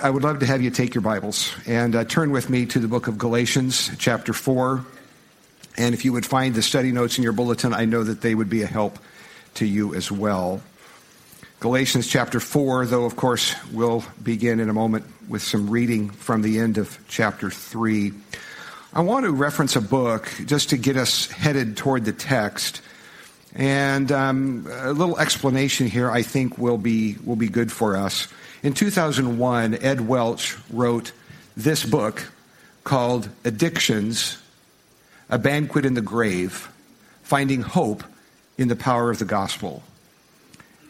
I would love to have you take your Bibles and uh, turn with me to the book of Galatians, chapter 4. And if you would find the study notes in your bulletin, I know that they would be a help to you as well. Galatians chapter 4, though, of course, we'll begin in a moment with some reading from the end of chapter 3. I want to reference a book just to get us headed toward the text. And um, a little explanation here, I think, will be, will be good for us. In 2001, Ed Welch wrote this book called Addictions A Banquet in the Grave Finding Hope in the Power of the Gospel.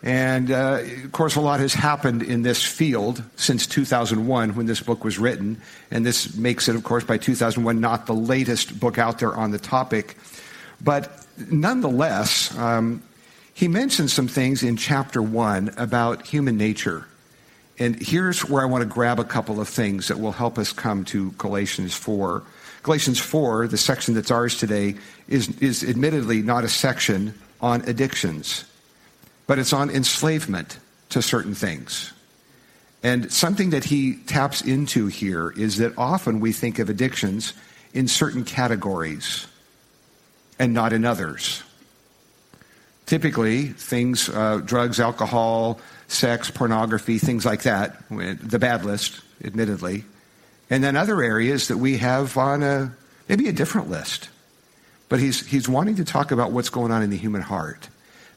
And uh, of course, a lot has happened in this field since 2001 when this book was written. And this makes it, of course, by 2001, not the latest book out there on the topic. But nonetheless, um, he mentions some things in chapter one about human nature and here's where I want to grab a couple of things that will help us come to Galatians 4. Galatians 4, the section that's ours today, is, is admittedly not a section on addictions, but it's on enslavement to certain things. And something that he taps into here is that often we think of addictions in certain categories and not in others. Typically, things, uh, drugs, alcohol, sex, pornography, things like that, the bad list, admittedly. And then other areas that we have on a maybe a different list. But he's, he's wanting to talk about what's going on in the human heart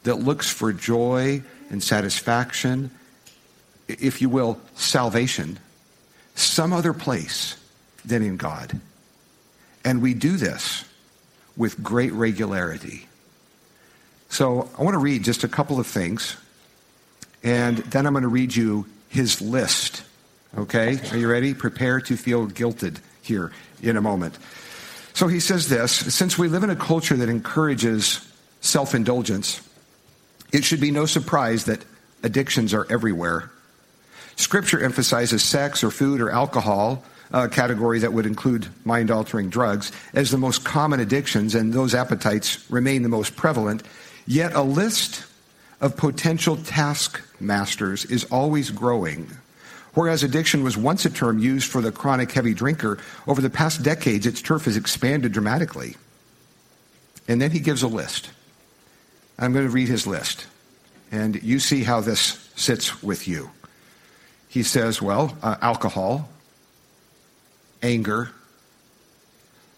that looks for joy and satisfaction, if you will, salvation, some other place than in God. And we do this with great regularity. So I want to read just a couple of things and then I'm going to read you his list. Okay? Are you ready? Prepare to feel guilted here in a moment. So he says this Since we live in a culture that encourages self indulgence, it should be no surprise that addictions are everywhere. Scripture emphasizes sex or food or alcohol, a category that would include mind altering drugs, as the most common addictions, and those appetites remain the most prevalent. Yet a list of potential taskmasters is always growing. Whereas addiction was once a term used for the chronic heavy drinker, over the past decades its turf has expanded dramatically. And then he gives a list. I'm going to read his list. And you see how this sits with you. He says, well, uh, alcohol, anger,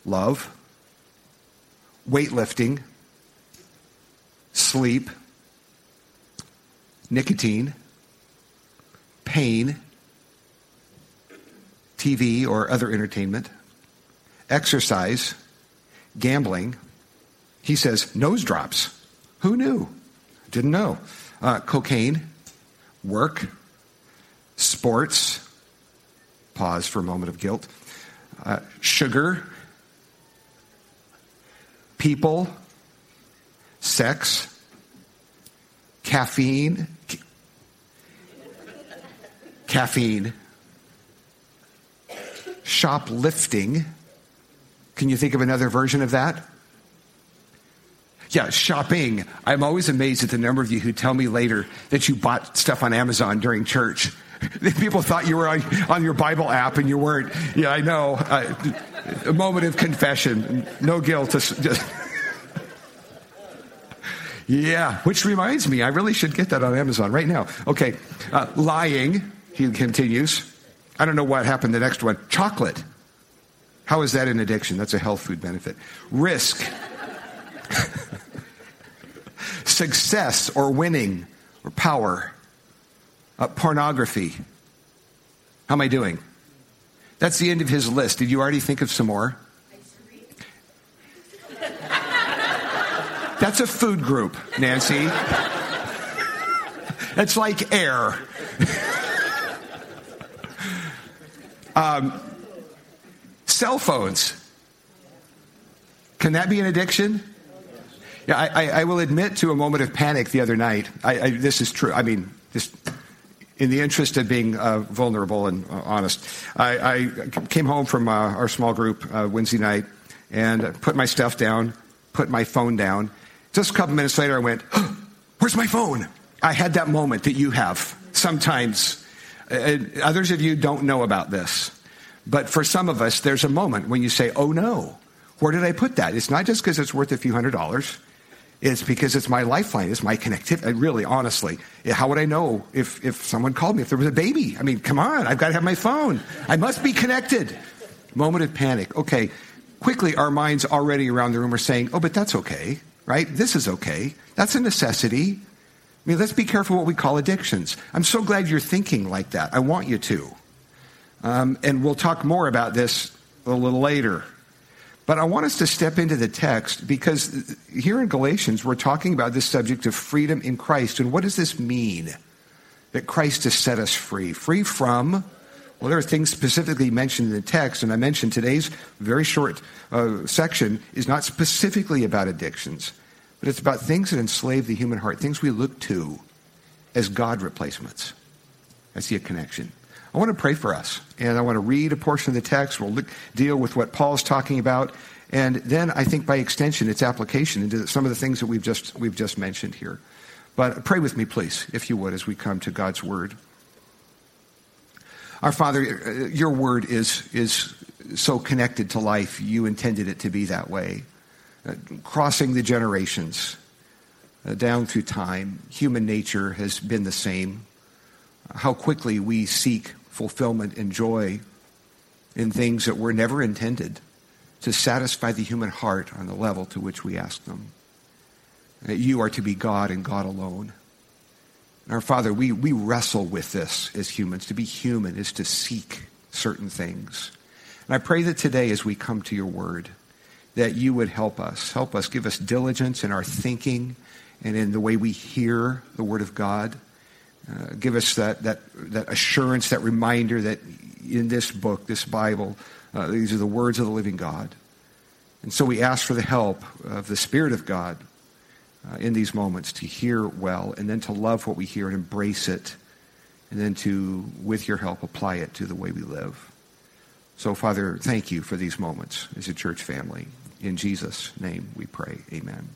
love, weightlifting, sleep, nicotine, pain, TV or other entertainment, exercise, gambling. He says nose drops. Who knew? Didn't know. Uh, cocaine, work, sports. Pause for a moment of guilt. Uh, sugar, people, sex, caffeine, caffeine, shoplifting. Can you think of another version of that? Yeah, shopping. I'm always amazed at the number of you who tell me later that you bought stuff on Amazon during church. People thought you were on, on your Bible app and you weren't. Yeah, I know. Uh, a moment of confession. No guilt. Just, yeah, which reminds me, I really should get that on Amazon right now. Okay, uh, lying, he continues. I don't know what happened the next one. Chocolate. How is that an addiction? That's a health food benefit. Risk. Success or winning or power. Uh, pornography. How am I doing? That's the end of his list. Did you already think of some more? That's a food group, Nancy. It's like air. um, cell phones. Can that be an addiction? Yeah, I, I, will admit to a moment of panic the other night. I, this is true. I mean, just in the interest of being uh, vulnerable and uh, honest, I, came home from uh, our small group uh, Wednesday night and put my stuff down, put my phone down, just a couple minutes later, I went, oh, Where's my phone? I had that moment that you have sometimes. And others of you don't know about this. But for some of us, there's a moment when you say, oh no, where did I put that? It's not just because it's worth a few hundred dollars. It's because it's my lifeline. It's my connectivity. Uh, really, honestly, how would I know if, if someone called me, if there was a baby? I mean, come on, I've got to have my phone. I must be connected. Moment of panic. Okay, quickly, our minds already around the room are saying, oh, but that's okay, right? This is okay. That's a necessity. I mean, let's be careful what we call addictions. I'm so glad you're thinking like that. I want you to. Um, and we'll talk more about this a little later. But I want us to step into the text because here in Galatians, we're talking about this subject of freedom in Christ. And what does this mean? That Christ has set us free. Free from, well, there are things specifically mentioned in the text, and I mentioned today's very short uh, section is not specifically about addictions, but it's about things that enslave the human heart, things we look to as God replacements. I see a connection. I want to pray for us, and I want to read a portion of the text. We'll look, deal with what Paul's talking about, and then I think by extension, its application into some of the things that we've just we've just mentioned here. But pray with me, please, if you would, as we come to God's word. Our Father, your word is is so connected to life. You intended it to be that way, uh, crossing the generations, uh, down through time. Human nature has been the same. How quickly we seek fulfillment and joy in things that were never intended to satisfy the human heart on the level to which we ask them. That you are to be God and God alone. Our Father, we, we wrestle with this as humans. To be human is to seek certain things. And I pray that today, as we come to your word, that you would help us. Help us, give us diligence in our thinking and in the way we hear the word of God. Uh, give us that, that, that assurance, that reminder that in this book, this Bible, uh, these are the words of the living God. And so we ask for the help of the Spirit of God uh, in these moments to hear well and then to love what we hear and embrace it and then to, with your help, apply it to the way we live. So, Father, thank you for these moments as a church family. In Jesus' name we pray. Amen.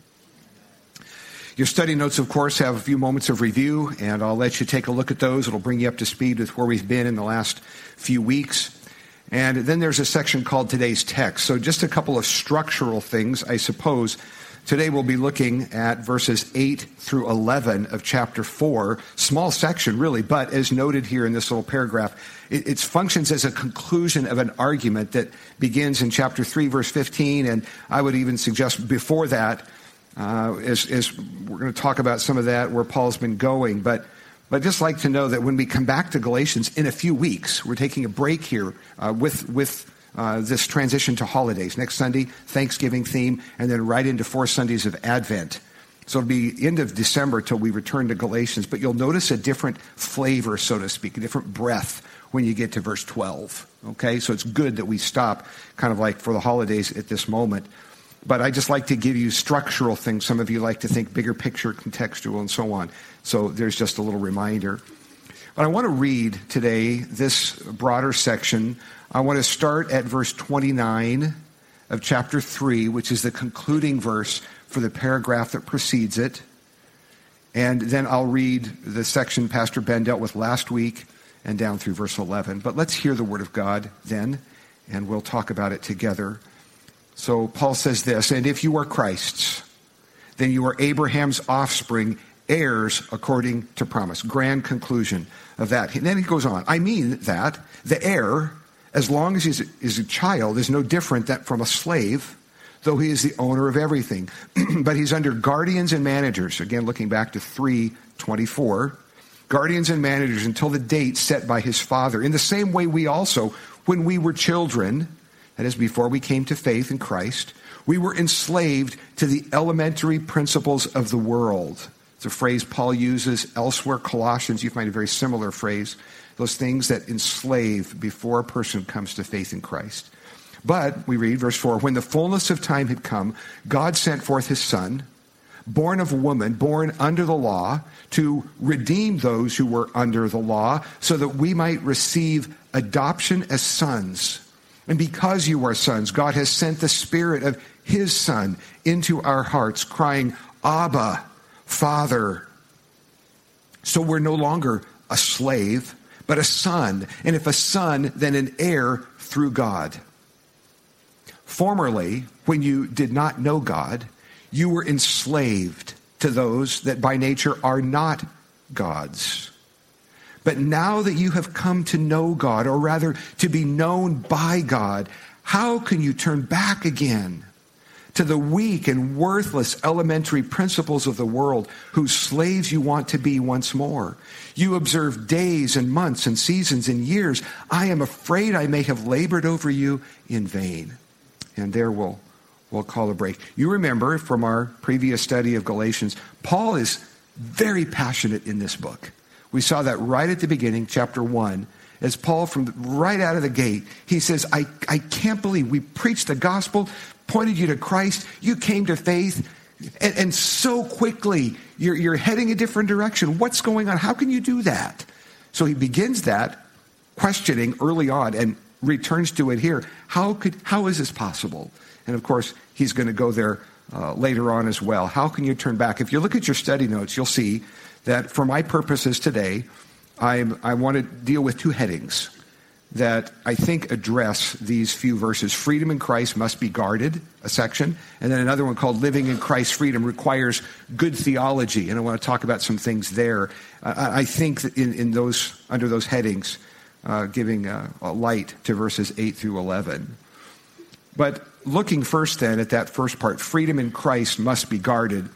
Your study notes, of course, have a few moments of review, and I'll let you take a look at those. It'll bring you up to speed with where we've been in the last few weeks. And then there's a section called Today's Text. So, just a couple of structural things, I suppose. Today we'll be looking at verses 8 through 11 of chapter 4. Small section, really, but as noted here in this little paragraph, it, it, functions as a conclusion of an argument that begins in chapter 3, verse 15, and I would even suggest before that uh, as, as we're going to talk about some of that, where Paul's been going. But, but just like to know that when we come back to Galatians in a few weeks, we're taking a break here uh, with, with uh, this transition to holidays. Next Sunday, Thanksgiving theme, and then right into four Sundays of Advent. So it'll be end of December till we return to Galatians, but you'll notice a different flavor, so to speak, a different breath when you get to verse 12. Okay, so it's good that we stop kind of like for the holidays at this moment. But I just like to give you structural things. Some of you like to think bigger picture, contextual, and so on. So there's just a little reminder. But I want to read today this broader section. I want to start at verse 29 of chapter 3, which is the concluding verse for the paragraph that precedes it. And then I'll read the section Pastor Ben dealt with last week and down through verse 11. But let's hear the word of God then, and we'll talk about it together. So Paul says this, and if you are Christ's, then you are Abraham's offspring, heirs according to promise. Grand conclusion of that. And then he goes on. I mean that the heir, as long as he is a child, is no different than from a slave, though he is the owner of everything. but he's under guardians and managers. Again, looking back to 324. Guardians and managers until the date set by his father. In the same way, we also, when we were children, that is, before we came to faith in Christ, we were enslaved to the elementary principles of the world. It's a phrase Paul uses elsewhere. Colossians, you find a very similar phrase. Those things that enslave before a person comes to faith in Christ. But, we read verse 4 when the fullness of time had come, God sent forth his Son, born of woman, born under the law, to redeem those who were under the law, so that we might receive adoption as sons. And because you are sons, God has sent the Spirit of His Son into our hearts, crying, Abba, Father. So we're no longer a slave, but a son, and if a son, then an heir through God. Formerly, when you did not know God, you were enslaved to those that by nature are not God's. But now that you have come to know God, or rather to be known by God, how can you turn back again to the weak and worthless elementary principles of the world whose slaves you want to be once more. You observe days and months and seasons and years. I am afraid I may have labored over you in vain. And there we'll, we'll call a break. You remember from our previous study of Galatians, Paul is very passionate in this book. We saw that right at the beginning, chapter 1 as Paul from right out of the gate, he says, I, I can't believe we preached the gospel, pointed you to Christ, you came to faith, and, and so quickly you're, you're heading a different direction. What's going on? How can you do that? So he begins that questioning early on and returns to it here. How could how is this possible? And of course, he's going to go there uh, later on as well. How can you turn back? If you look at your study notes, you'll see that for my purposes today, I'm, I want to deal with two headings that I think address these few verses. Freedom in Christ must be guarded, a section, and then another one called Living in Christ Freedom requires good theology, and I want to talk about some things there. Uh, I think in, in those under those headings, uh, giving a, a light to verses eight through eleven. But looking first then at that first part, freedom in Christ must be guarded.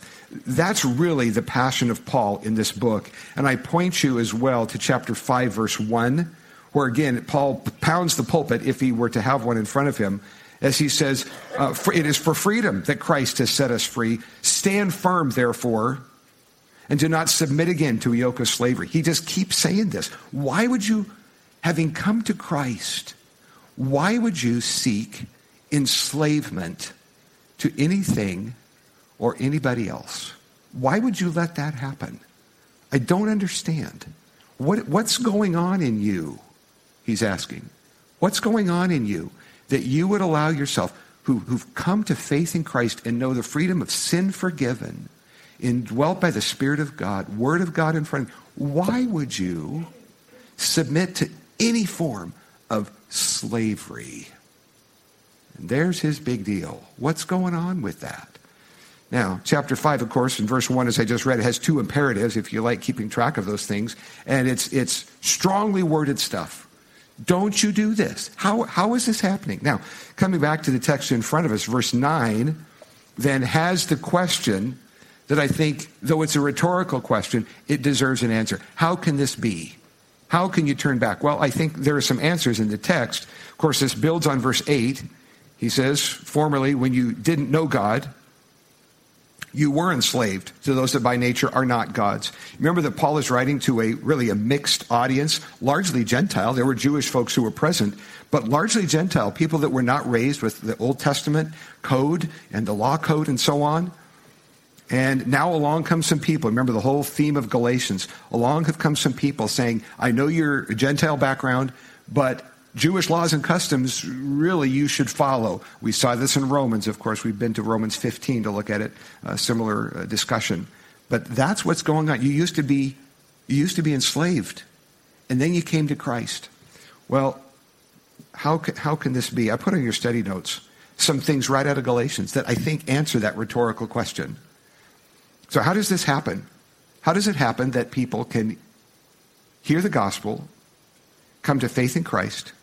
That's really the passion of Paul in this book. And I point you as well to chapter 5, verse 1 where again, Paul pounds the pulpit if he were to have one in front of him, as he says, uh, It is for freedom that Christ has set us free. Stand firm, therefore, and do not submit again to a yoke of slavery. He just keeps saying this. Why would you, having come to Christ, why would you seek enslavement to anything or anybody else? Why would you let that happen? I don't understand. What, what's going on in you? He's asking. What's going on in you that you would allow yourself, who, who've come to faith in Christ and know the freedom of sin forgiven, indwelt by the Spirit of God, Word of God in front of you, why would you submit to any form of slavery? And there's his big deal. What's going on with that? Now, chapter 5, of course, in verse 1, as I just read, it has two imperatives, if you like keeping track of those things. And it's, it's strongly worded stuff. Don't you do this? How, how is this happening? Now, coming back to the text in front of us, verse 9 then has the question that I think, though it's a rhetorical question, it deserves an answer. How can this be? How can you turn back? Well, I think there are some answers in the text. Of course, this builds on verse 8. He says, Formerly, when you didn't know God, you were enslaved to those that by nature are not God's. Remember that Paul is writing to a really a mixed audience, largely Gentile. There were Jewish folks who were present, but largely Gentile, people that were not raised with the Old Testament code and the law code and so on. And now along come some people. Remember the whole theme of Galatians. Along have come some people saying, I know you're a Gentile background, but Jewish laws and customs really you should follow. We saw this in Romans, of course. We've been to Romans 15 to look at it, a similar uh, discussion. But that's what's going on. You used to be you used to be enslaved, and then you came to Christ. Well, how how can this be? I put on your study notes some things right out of Galatians that I think answer that rhetorical question. So, how does this happen? How does it happen that people can hear the gospel, come to faith in Christ,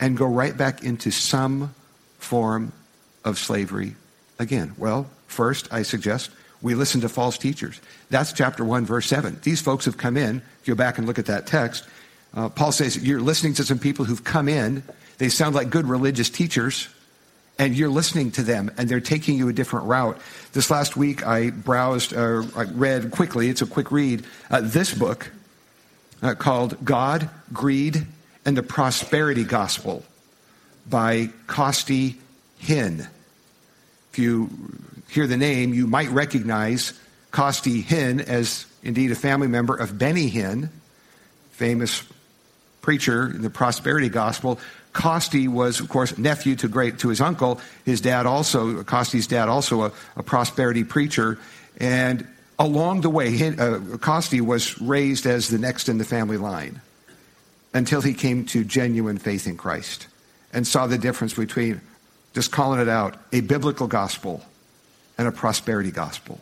and go right back into some form of slavery again? Well, first, I suggest we listen to false teachers. That's chapter 1, verse 7. These folks have come in. Go back and look at that text. Uh, Paul says you're listening to some people who've come in. They sound like good religious teachers, and you're listening to them, and they're taking you a different route. This last week, I browsed, uh, I read quickly, it's a quick read, uh, this book uh, called God, Greed, and the Prosperity Gospel by Costi Hinn. If you hear the name, you might recognize Costi Hinn as indeed a family member of Benny Hinn, famous preacher in the Prosperity Gospel. Costi was, of course, nephew to great to his uncle. His dad also, Costi's dad, also a, a prosperity preacher, and along the way, uh, Costi was raised as the next in the family line. Until he came to genuine faith in Christ and saw the difference between, just calling it out, a biblical gospel and a prosperity gospel.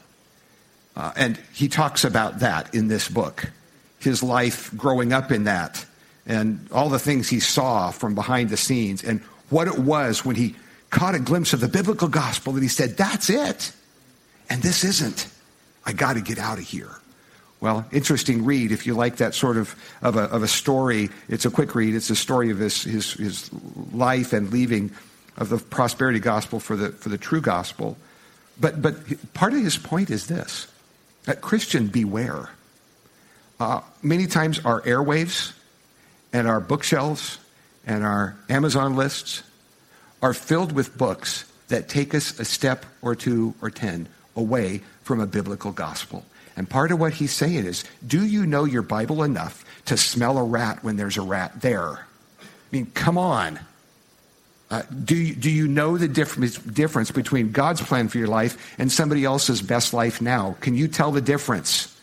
Uh, and he talks about that in this book, his life growing up in that, and all the things he saw from behind the scenes, and what it was when he caught a glimpse of the biblical gospel that he said, That's it. And this isn't. I got to get out of here. Well, interesting read if you like that sort of, of, a, of a story. It's a quick read. It's a story of his, his, his life and leaving of the prosperity gospel for the, for the true gospel. But, but part of his point is this that Christian, beware. Uh, many times our airwaves and our bookshelves and our Amazon lists are filled with books that take us a step or two or ten away from a biblical gospel. And part of what he's saying is do you know your Bible enough to smell a rat when there's a rat there? I mean, come on. Uh, do, you, do you know the difference, difference between God's plan for your life and somebody else's best life now? Can you tell the difference?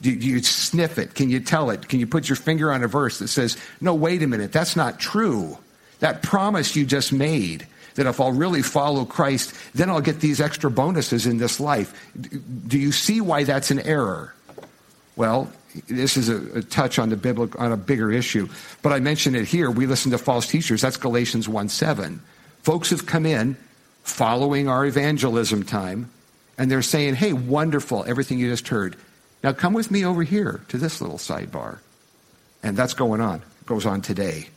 Do, do you sniff it? Can you tell it? Can you put your finger on a verse that says, no, wait a minute, that's not true? That promise you just made that if I'll really follow Christ, then I'll get these extra bonuses in this life. Do you see why that's an error? Well, this is a, a touch on the biblical on a bigger issue, but I mentioned it here. We listen to false teachers. That's Galatians 1 7. Folks have come in following our evangelism time, and they're saying, Hey, wonderful, everything you just heard. Now come with me over here to this little sidebar. And that's going on. It goes on today,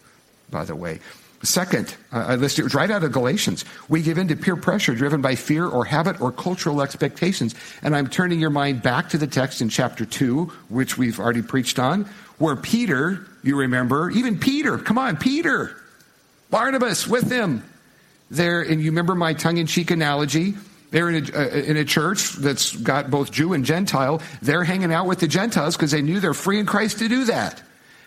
by the way. Second, I listed it right out of Galatians. We give in to peer pressure driven by fear or habit or cultural expectations. And I'm turning your mind back to the text in chapter 2, which we've already preached on, where Peter, you remember, even Peter, come on, Peter, Barnabas with him. There, and you remember my tongue in cheek analogy. They're in a, uh, uh, in a church that's got both Jew and Gentile. They're hanging out with the Gentiles because they knew they're free in Christ to do that.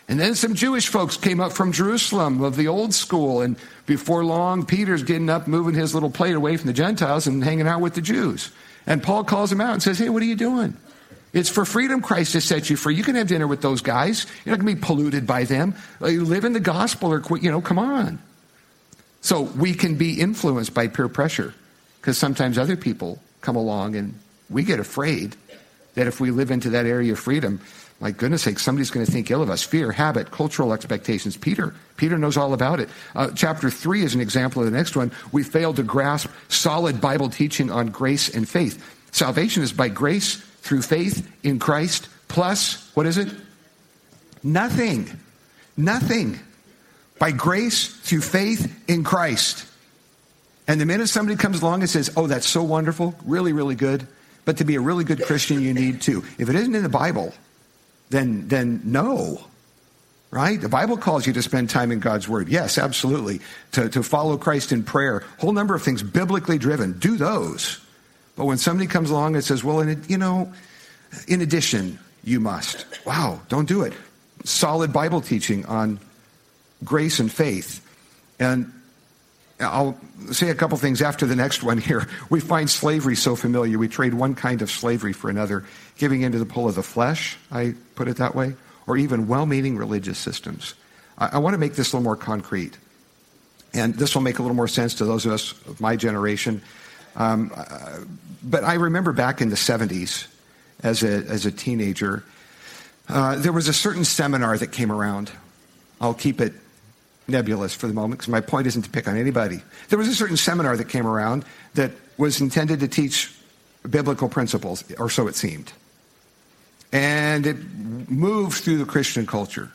And then some Jewish folks came up from Jerusalem of the old school. And before long, Peter's getting up, moving his little plate away from the Gentiles and hanging out with the Jews. And Paul calls him out and says, Hey, what are you doing? It's for freedom Christ has set you free. You can have dinner with those guys. You're not going to be polluted by them. Uh, you live in the gospel or, you know, come on. So we can be influenced by peer pressure because sometimes other people come along and we get afraid that if we live into that area of freedom, my goodness sake, somebody's going to think ill of us. Fear, habit, cultural expectations. Peter, Peter knows all about it. Uh, chapter three is an example of the next one. We fail to grasp solid Bible teaching on grace and faith. Salvation is by grace through faith in Christ, plus, what is it? Nothing. Nothing. By grace through faith in Christ. And the minute somebody comes along and says, Oh, that's so wonderful, really, really good, but to be a really good Christian, you need to. If it isn't in the Bible, then, then no. Right? The Bible calls you to spend time in God's Word. Yes, absolutely. To, to follow Christ in prayer. Whole number of things biblically driven. Do those. But when somebody comes along and says, well, in, you know, in addition, you must. Wow, don't do it. Solid Bible teaching on grace and faith. And I'll say a couple things after the next one here. We find slavery so familiar. We trade one kind of slavery for another, giving into the pull of the flesh, I put it that way, or even well meaning religious systems. I, I, want to make this a little more concrete. And this will make a little more sense to those of us of my generation. Um, uh, but I remember back in the 70s as a, as a teenager, uh, there was a certain seminar that came around. I'll keep it nebulous for the moment because my point isn't to pick on anybody. There was a certain seminar that came around that was intended to teach biblical principles, or so it seemed. And it moved through the Christian culture.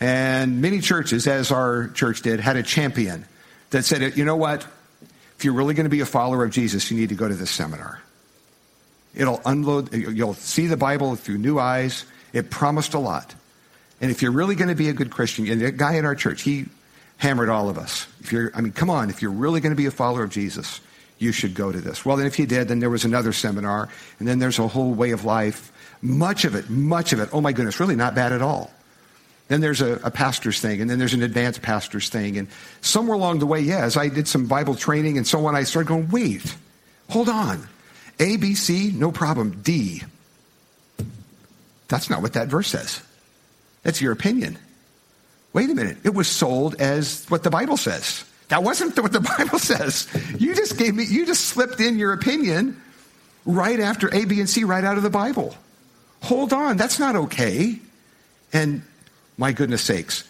And many churches, as our church did, had a champion that said, you know what? If you're really going to be a follower of Jesus, you need to go to this seminar. It'll unload, you'll see the Bible through new eyes. It promised a lot. And if you're really going to be a good Christian, and the guy in our church, he hammered all of us. If you're, I mean, come on, if you're really going to be a follower of Jesus, you should go to this. Well, then if you did, then there was another seminar, and then there's a whole way of life. Much of it, much of it, oh my goodness, really not bad at all. Then there's a, a, pastor's thing, and then there's an advanced pastor's thing. And somewhere along the way, yeah, as I did some Bible training and so on, I started going, wait, hold on. A, B, C, no problem. D. That's not what that verse says. That's your opinion. wait a minute, it was sold as what the Bible says. That wasn't what the Bible says. You just gave me, you just slipped in your opinion right after A, B, and C right out of the Bible. Hold on, that's not okay. And my goodness sakes,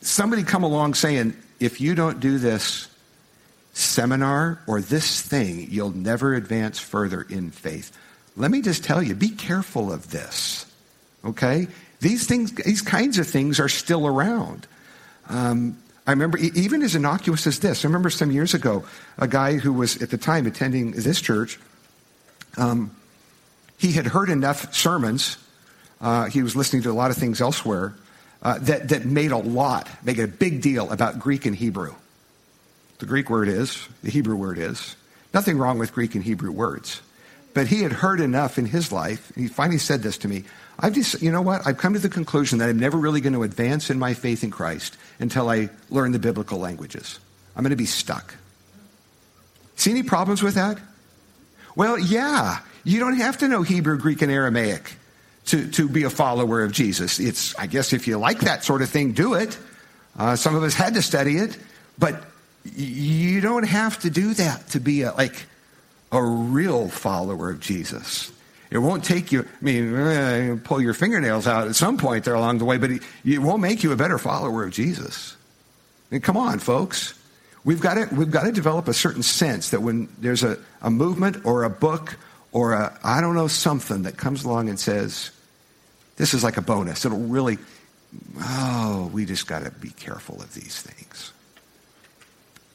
somebody come along saying, if you don't do this seminar or this thing, you'll never advance further in faith. Let me just tell you, be careful of this. Okay? These things, these kinds of things are still around. Um, I remember, even as innocuous as this, I remember some years ago, a guy who was at the time attending this church, um, he had heard enough sermons, uh, he was listening to a lot of things elsewhere, uh, that, that made a lot, make a big deal about Greek and Hebrew. The Greek word is, the Hebrew word is. Nothing wrong with Greek and Hebrew words. But he had heard enough in his life, and he finally said this to me. I've just, you know what? I've come to the conclusion that I'm never really going to advance in my faith in Christ until I learn the biblical languages. I'm going to be stuck. See any problems with that? Well, yeah. You don't have to know Hebrew, Greek, and Aramaic to, to be a follower of Jesus. It's, I guess, if you like that sort of thing, do it. Uh, some of us had to study it, but you don't have to do that to be a, like a real follower of Jesus. It won't take you, I mean, uh, pull your fingernails out at some point there along the way, but it, won't make you a better follower of Jesus. Mean, come on, folks. We've got, to, we've got to develop a certain sense that when there's a, a movement or a book or a, I don't know, something that comes along and says, this is like a bonus. It'll really, oh, we just got to be careful of these things.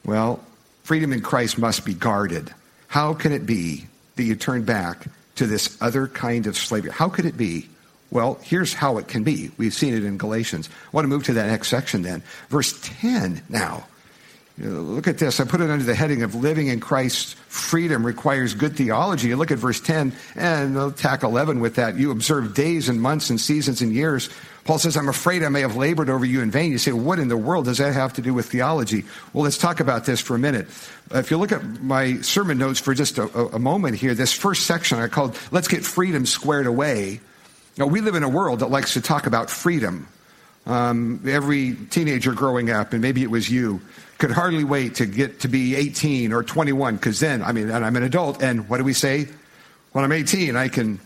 Well, freedom in Christ must be guarded. How can it be that you turn back to this other kind of slavery? How could it be? Well, here's how it can be. We've seen it in Galatians. I want to move to that next section then. Verse 10 now. Look at this. I put it under the heading of living in Christ's freedom requires good theology. You look at verse 10 and tack 11 with that. You observe days and months and seasons and years. Paul says, I'm afraid I may have labored over you in vain. You say, what in the world does that have to do with theology? Well, let's talk about this for a minute. If you look at my sermon notes for just a, a moment here, this first section I called, Let's Get Freedom Squared Away. Now, we live in a world that likes to talk about freedom. Um, every teenager growing up, and maybe it was you, could hardly wait to get to be 18 or 21 because then, I mean, and I'm an adult, and what do we say? When I'm 18, I can,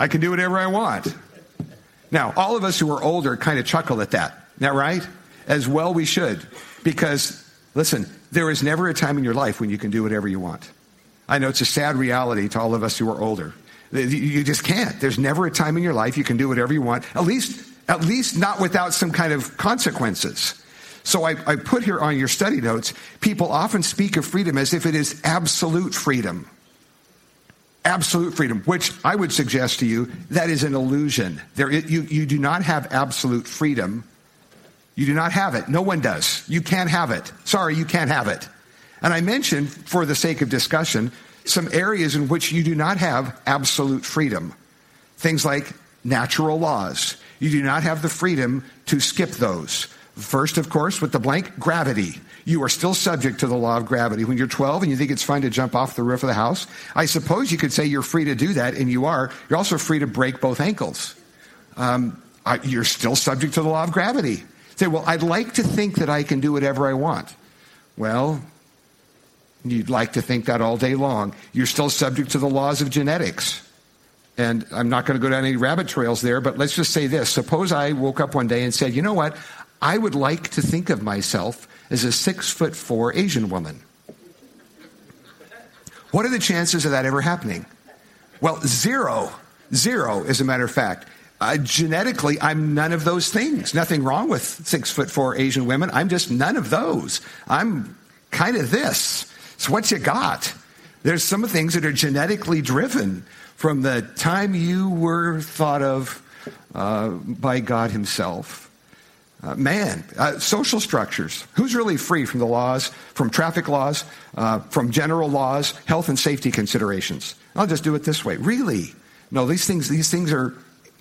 I can do whatever I want. Now, all of us who are older kind of chuckle at that. Isn't that right? As well we should. Because, listen, there is never a time in your life when you can do whatever you want. I know it's a sad reality to all of us who are older. You just can't. There's never a time in your life you can do whatever you want. At least, at least not without some kind of consequences. So I, I put here on your study notes, people often speak of freedom as if it is absolute freedom. Absolute freedom, which I would suggest to you, that is an illusion. There, you, you do not have absolute freedom. You do not have it. No one does. You can't have it. Sorry, you can't have it. And I mentioned, for the sake of discussion, some areas in which you do not have absolute freedom. Things like natural laws. You do not have the freedom to skip those. First, of course, with the blank, gravity. You are still subject to the law of gravity. When you're 12 and you think it's fine to jump off the roof of the house, I suppose you could say you're free to do that, and you are. You're also free to break both ankles. Um, I, you're still subject to the law of gravity. Say, well, I'd like to think that I can do whatever I want. Well, you'd like to think that all day long. You're still subject to the laws of genetics. And I'm not going to go down any rabbit trails there, but let's just say this. Suppose I woke up one day and said, you know what? I would like to think of myself as a six foot four Asian woman. What are the chances of that ever happening? Well, zero. Zero, as a matter of fact. Uh, genetically, I'm none of those things. Nothing wrong with six foot four Asian women. I'm just none of those. I'm kind of this. It's what you got. There's some things that are genetically driven from the time you were thought of uh, by God Himself. Uh, man, uh, social structures. Who's really free from the laws, from traffic laws, uh, from general laws, health and safety considerations? I'll just do it this way. Really? No, these things, these things are,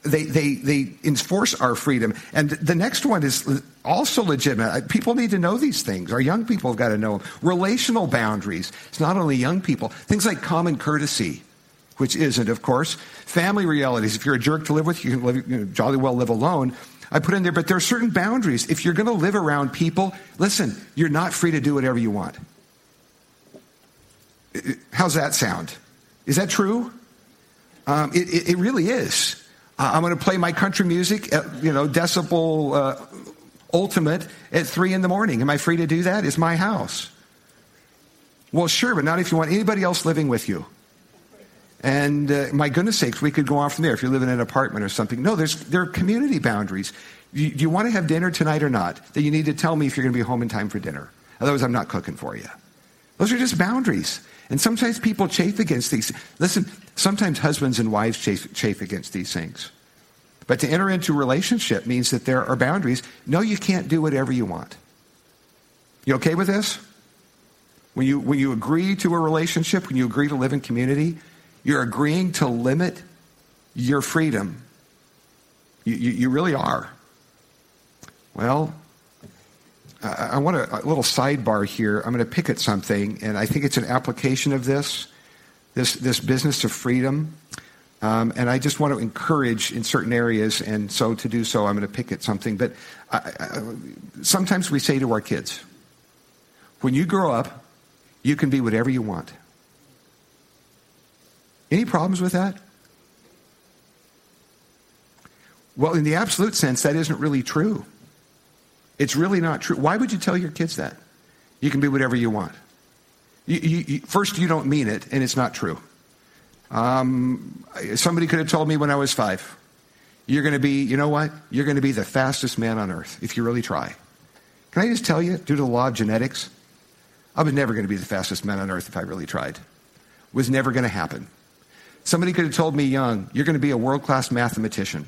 they, they, they enforce our freedom. And the next one is also legitimate. Uh, people need to know these things. Our young people have got to know them. Relational boundaries. It's not only young people. Things like common courtesy which isn't, of course. Family realities. If you're a jerk to live with, you can live, you know, jolly well live alone. I put in there, but there are certain boundaries. If you're going to live around people, listen, you're not free to do whatever you want. How's that sound? Is that true? Um, it, it, it, really is. I'm going to play my country music, at, you know, decibel uh, ultimate at three in the morning. Am I free to do that? It's my house. Well, sure, but not if you want anybody else living with you. And uh, my goodness sakes, we could go on from there if you live in an apartment or something. No, there's, there are community boundaries. Do you want to have dinner tonight or not? Then you need to tell me if you're going to be home in time for dinner. Otherwise, I'm not cooking for you. Those are just boundaries. And sometimes people chafe against these. Listen, sometimes husbands and wives chafe, chafe against these things. But to enter into a relationship means that there are boundaries. No, you can't do whatever you want. You okay with this? When you, when you agree to a relationship, when you agree to live in community, you're agreeing to limit your freedom. You, you, you really are. Well, I, I want a, a, little sidebar here. I'm going to pick at something, and I think it's an application of this, this, this business of freedom. Um, and I just want to encourage in certain areas, and so to do so, I'm going to pick at something. But I, I, sometimes we say to our kids, when you grow up, you can be whatever you want. Any problems with that? Well, in the absolute sense, that isn't really true. It's really not true. Why would you tell your kids that? You can be whatever you want. You, you, you, first, you don't mean it, and it's not true. Um, somebody could have told me when I was five, you're going to be, you know what? You're going to be the fastest man on earth if you really try. Can I just tell you, due to the law of genetics, I was never going to be the fastest man on earth if I really tried. Was never going to happen. Somebody could have told me young, you're going to be a world class mathematician.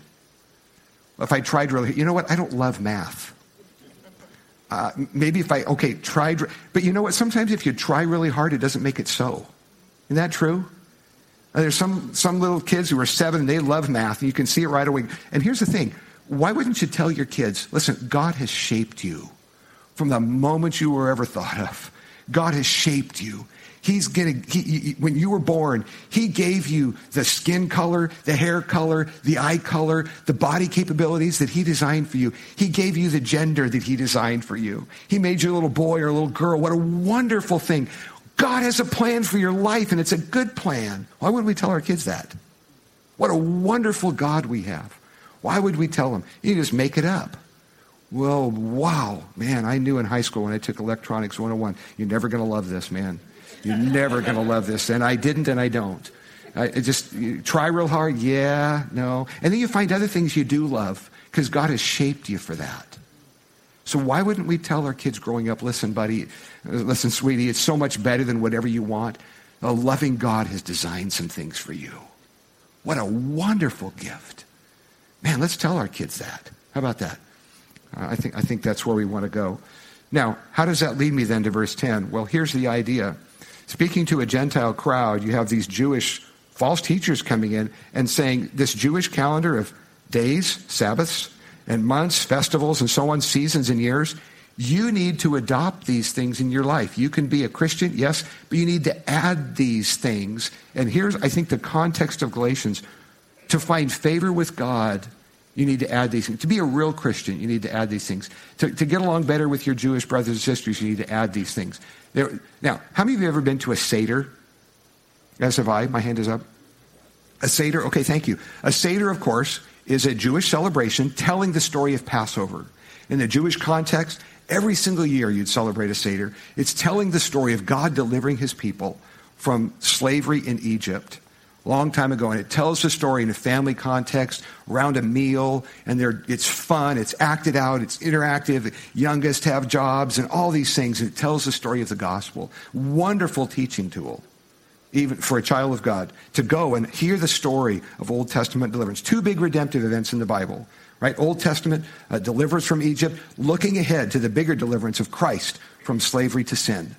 If I tried really, you know what? I don't love math. Uh, maybe if I, okay, tried, but you know what? Sometimes if you try really hard, it doesn't make it so. Isn't that true? Uh, there's some, some little kids who are seven and they love math, and you can see it right away. And here's the thing why wouldn't you tell your kids, listen, God has shaped you from the moment you were ever thought of? God has shaped you. He's getting, he, he, when you were born, He gave you the skin color, the hair color, the eye color, the body capabilities that He designed for you. He gave you the gender that He designed for you. He made you a little boy or a little girl. What a wonderful thing. God has a plan for your life, and it's a good plan. Why would we tell our kids that? What a wonderful God we have. Why would we tell them? You just make it up. Well, wow, man, I knew in high school when I took Electronics 101, you're never going to love this, man. You're never going to love this. And I didn't and I don't. I just try real hard. Yeah, no. And then you find other things you do love because God has shaped you for that. So why wouldn't we tell our kids growing up, listen, buddy, listen, sweetie, it's so much better than whatever you want. A loving God has designed some things for you. What a wonderful gift. Man, let's tell our kids that. How about that? I, think, I think that's where we want to go. Now, how does that lead me then to verse 10? Well, here's the idea. Speaking to a Gentile crowd, you have these Jewish false teachers coming in and saying this Jewish calendar of days, Sabbaths, and months, festivals, and so on, seasons and years, you need to adopt these things in your life. You can be a Christian, yes, but you need to add these things. And here's, I think, the context of Galatians. To find favor with God, you need to add these things. To be a real Christian, you need to add these things. To, to get along better with your Jewish brothers and sisters, you need to add these things. There, now, how many of you have ever been to a Seder? As have I. My hand is up. A Seder, okay, thank you. A Seder, of course, is a Jewish celebration telling the story of Passover. In the Jewish context, every single year you'd celebrate a Seder. It's telling the story of God delivering his people from slavery in Egypt long time ago, and it tells the story in a family context around a meal, and it's fun, it's acted out, it's interactive. Youngest have jobs, and all these things. And it tells the story of the gospel. Wonderful teaching tool, even for a child of God, to go and hear the story of Old Testament deliverance. Two big redemptive events in the Bible. Right? Old Testament uh, deliverance from Egypt, looking ahead to the bigger deliverance of Christ from slavery to sin.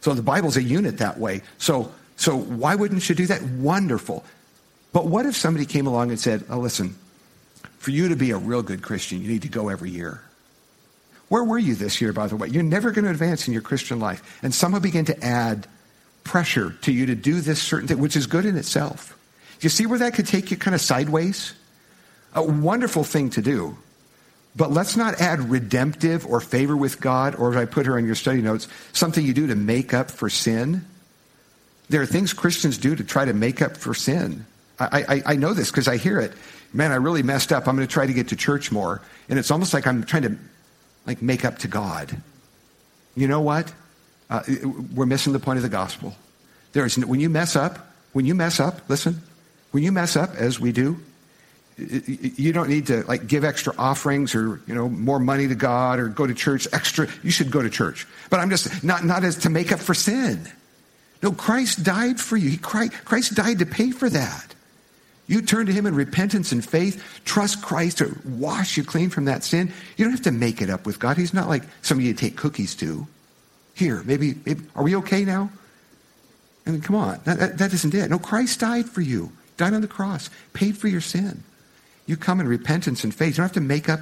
So the Bible's a unit that way. So so why wouldn't you do that? Wonderful. But what if somebody came along and said, oh, listen, for you to be a real good Christian, you need to go every year. Where were you this year, by the way? You're never going to advance in your Christian life. And someone began to add pressure to you to do this certain thing, which is good in itself. Do you see where that could take you kind of sideways? A wonderful thing to do. But let's not add redemptive or favor with God, or as I put her in your study notes, something you do to make up for sin. There are things Christians do to try to make up for sin. I, I, I know this because I hear it. Man, I really messed up. I'm going to try to get to church more. And it's almost like I'm trying to like make up to God. You know what? Uh, we're missing the point of the gospel. There is when you mess up, when you mess up, listen, when you mess up, as we do, you don't need to like give extra offerings or you know more money to God or go to church extra. You should go to church, but I'm just not not as to make up for sin. No, Christ died for you. He, Christ died to pay for that. You turn to Him in repentance and faith, trust Christ to wash you clean from that sin. You don't have to make it up with God. He's not like somebody you take cookies to. Here, maybe, maybe are we okay now? I mean, come on. That, that, that isn't it. No, Christ died for you, died on the cross, paid for your sin. You come in repentance and faith. You don't have to make up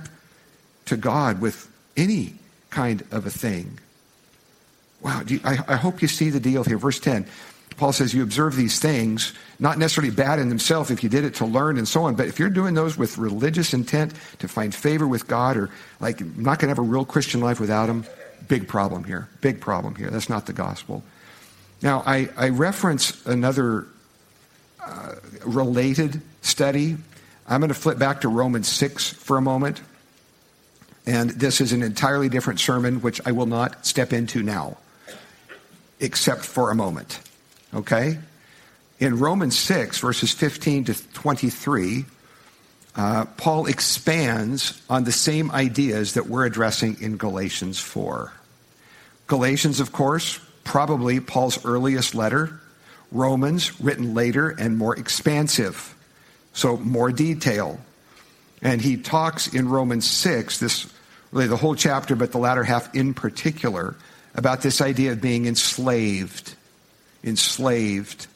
to God with any kind of a thing. Wow, you, I, I hope you see the deal here. Verse 10. Paul says you observe these things, not necessarily bad in themselves if you did it to learn and so on, but if you're doing those with religious intent to find favor with God or like I'm not going to have a real Christian life without Him, big problem here. Big problem here. That's not the gospel. Now, I, I reference another uh, related study. I'm going to flip back to Romans 6 for a moment. And this is an entirely different sermon, which I will not step into now, except for a moment. Okay? In Romans 6, verses 15 to 23, uh, Paul expands on the same ideas that we're addressing in Galatians 4. Galatians, of course, probably Paul's earliest letter. Romans, written later and more expansive, so more detail. And he talks in Romans 6, this really the whole chapter, but the latter half in particular, about this idea of being enslaved. Enslaved.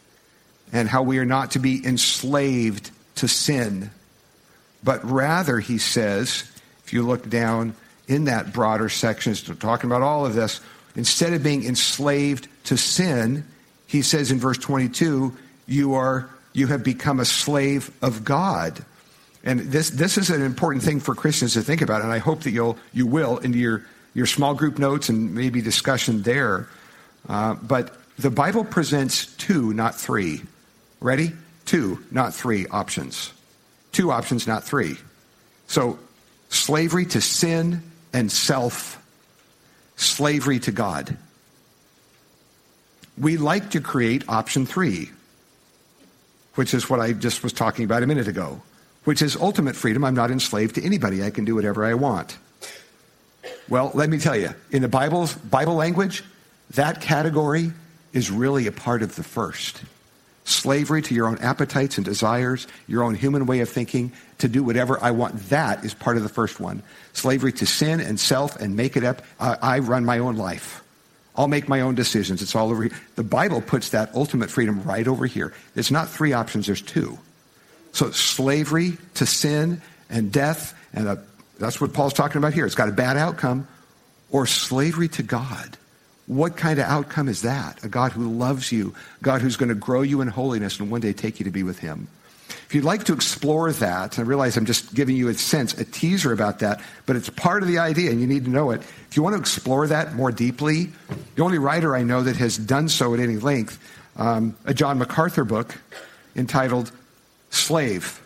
And how we are not to be enslaved to sin. But rather, he says, if you look down in that broader section, talking about all of this, instead of being enslaved to sin, he says in verse 22, you are you have become a slave of God. And this this is an important thing for Christians to think about, and I hope that you'll you will into your your small group notes and maybe discussion there. Uh, but the Bible presents two, not three. Ready? Two, not three options. Two options, not three. So, slavery to sin and self slavery to God. We like to create option three, which is what I just was talking about a minute ago, which is ultimate freedom. I'm not enslaved to anybody. I can do whatever I want. Well, let me tell you, in the Bible's Bible language, that category is really a part of the first. Slavery to your own appetites and desires, your own human way of thinking, to do whatever I want. That is part of the first one. Slavery to sin and self and make it up. Uh, I run my own life. I'll make my own decisions. It's all over here. The Bible puts that ultimate freedom right over here. It's not three options, there's two. So slavery to sin and death, and a, that's what Paul's talking about here. It's got a bad outcome, or slavery to God. What kind of outcome is that? A God who loves you, God who's going to grow you in holiness and one day take you to be with Him. If you'd like to explore that, I realize I'm just giving you a sense, a teaser about that, but it's part of the idea and you need to know it. If you want to explore that more deeply, the only writer I know that has done so at any length, um, a John MacArthur book entitled Slave,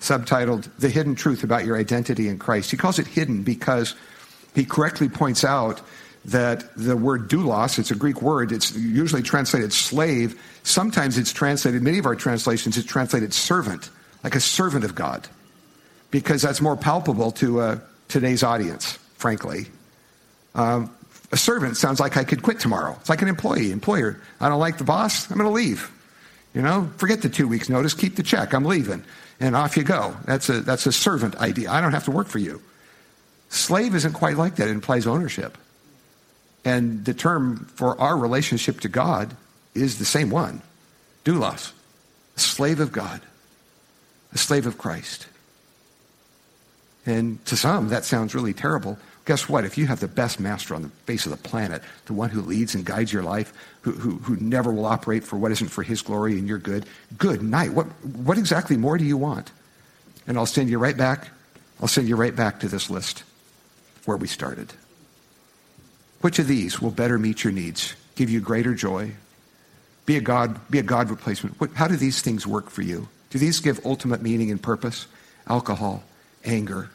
subtitled The Hidden Truth About Your Identity in Christ. He calls it hidden because he correctly points out that the word doulos, it's a Greek word, it's usually translated slave. Sometimes it's translated, many of our translations, it's translated servant, like a servant of God, because that's more palpable to uh, today's audience, frankly. Um, a servant sounds like I could quit tomorrow. It's like an employee, employer. I don't like the boss, I'm going to leave. You know, forget the two weeks notice, keep the check, I'm leaving. And off you go. That's a, that's a servant idea. I don't have to work for you. Slave isn't quite like that, it implies ownership. And the term for our relationship to God is the same one doulos, a slave of God, a slave of Christ. And to some, that sounds really terrible. Guess what? If you have the best master on the face of the planet, the one who leads and guides your life, who, who, who never will operate for what isn't for his glory and your good, good night. What, what exactly more do you want? And I'll send you right back I'll send you right back to this list where we started. Which of these will better meet your needs, give you greater joy, be a God, be a God replacement? What, how do these things work for you? Do these give ultimate meaning and purpose? Alcohol, anger,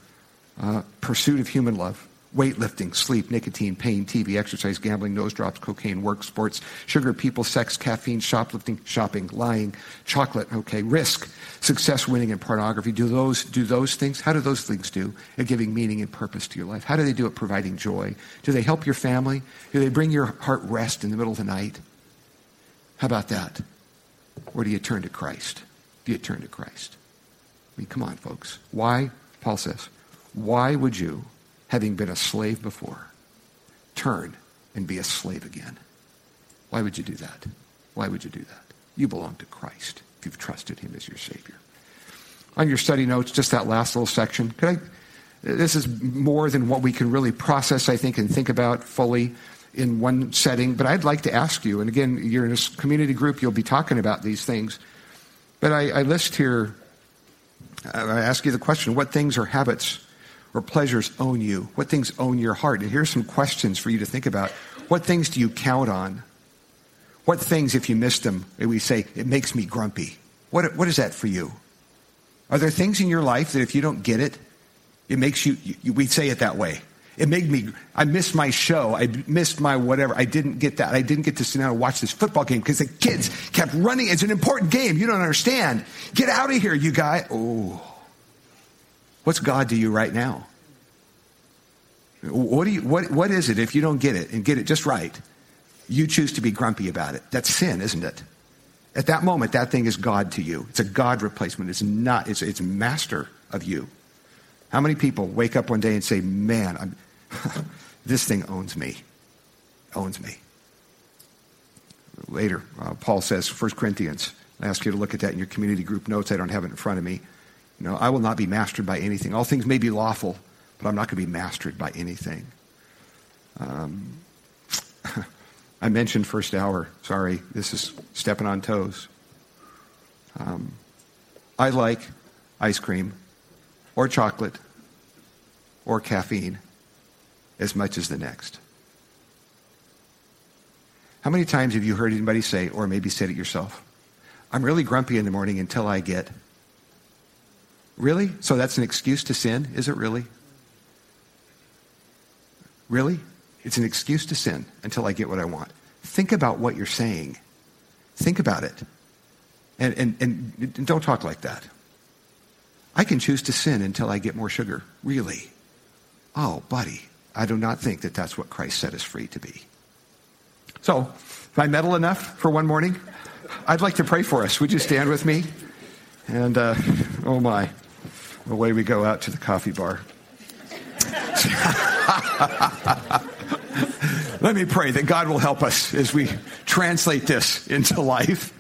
uh, pursuit of human love, weightlifting, sleep, nicotine, pain, TV, exercise, gambling, nose drops, cocaine, work, sports, sugar, people, sex, caffeine, shoplifting, shopping, lying, chocolate, okay, risk, success, winning, and pornography. Do those, do those things? How do those things do at giving meaning and purpose to your life? How do they do at providing joy? Do they help your family? Do they bring your heart rest in the middle of the night? How about that? Or do you turn to Christ? Do you turn to Christ? I mean, come on, folks. Why, Paul says, why would you having been a slave before, turn and be a slave again. Why would you do that? Why would you do that? You belong to Christ if you've trusted him as your Savior. On your study notes, just that last little section, could I, this is more than what we can really process, I think, and think about fully in one setting. But I'd like to ask you, and again, you're in a community group, you'll be talking about these things. But I, I list here, I ask you the question what things or habits or pleasures own you? What things own your heart? And here's some questions for you to think about. What things do you count on? What things, if you miss them, we say, it makes me grumpy? What, what is that for you? Are there things in your life that if you don't get it, it makes you, you we say it that way. It made me, I missed my show. I missed my whatever. I didn't get that. I didn't get to sit down and watch this football game because the kids kept running. It's an important game. You don't understand. Get out of here, you guy. Oh. What's God to you right now? What, do you, what, what is it if you don't get it and get it just right? You choose to be grumpy about it. That's sin, isn't it? At that moment, that thing is God to you. It's a God replacement. It's not, it's, it's master of you. How many people wake up one day and say, man, this thing owns me, owns me? Later, uh, Paul says, 1 Corinthians, I ask you to look at that in your community group notes. I don't have it in front of me. You know, I will not be mastered by anything. All things may be lawful, but I'm not going to be mastered by anything. Um, I mentioned first hour. Sorry, this is stepping on toes. Um, I like ice cream or chocolate or caffeine as much as the next. How many times have you heard anybody say, or maybe said it yourself, I'm really grumpy in the morning until I get Really? So that's an excuse to sin? Is it really? Really? It's an excuse to sin until I get what I want. Think about what you're saying. Think about it. And, and, and don't talk like that. I can choose to sin until I get more sugar. Really? Oh, buddy, I do not think that that's what Christ set us free to be. So, if I meddle enough for one morning, I'd like to pray for us. Would you stand with me? And, uh, oh my away we go out to the coffee bar. Let me pray that God will help us as we translate this into life.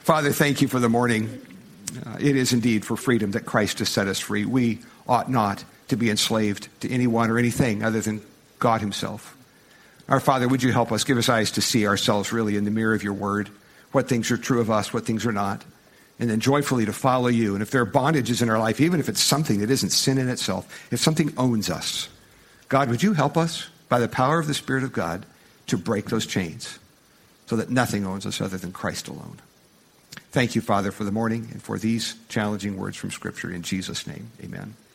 Father, thank you for the morning. Uh, it is indeed for freedom that Christ has set us free. We ought not to be enslaved to anyone or anything other than God Himself. Our Father, would you help us? Give us eyes to see ourselves really in the mirror of your word, what things are true of us, what things are not and then joyfully to follow you. And if there are bondages in our life, even if it's something that isn't sin in itself, if something owns us, God, would you help us by the power of the Spirit of God to break those chains so that nothing owns us other than Christ alone? Thank you, Father, for the morning and for these challenging words from Scripture. In Jesus' name, amen.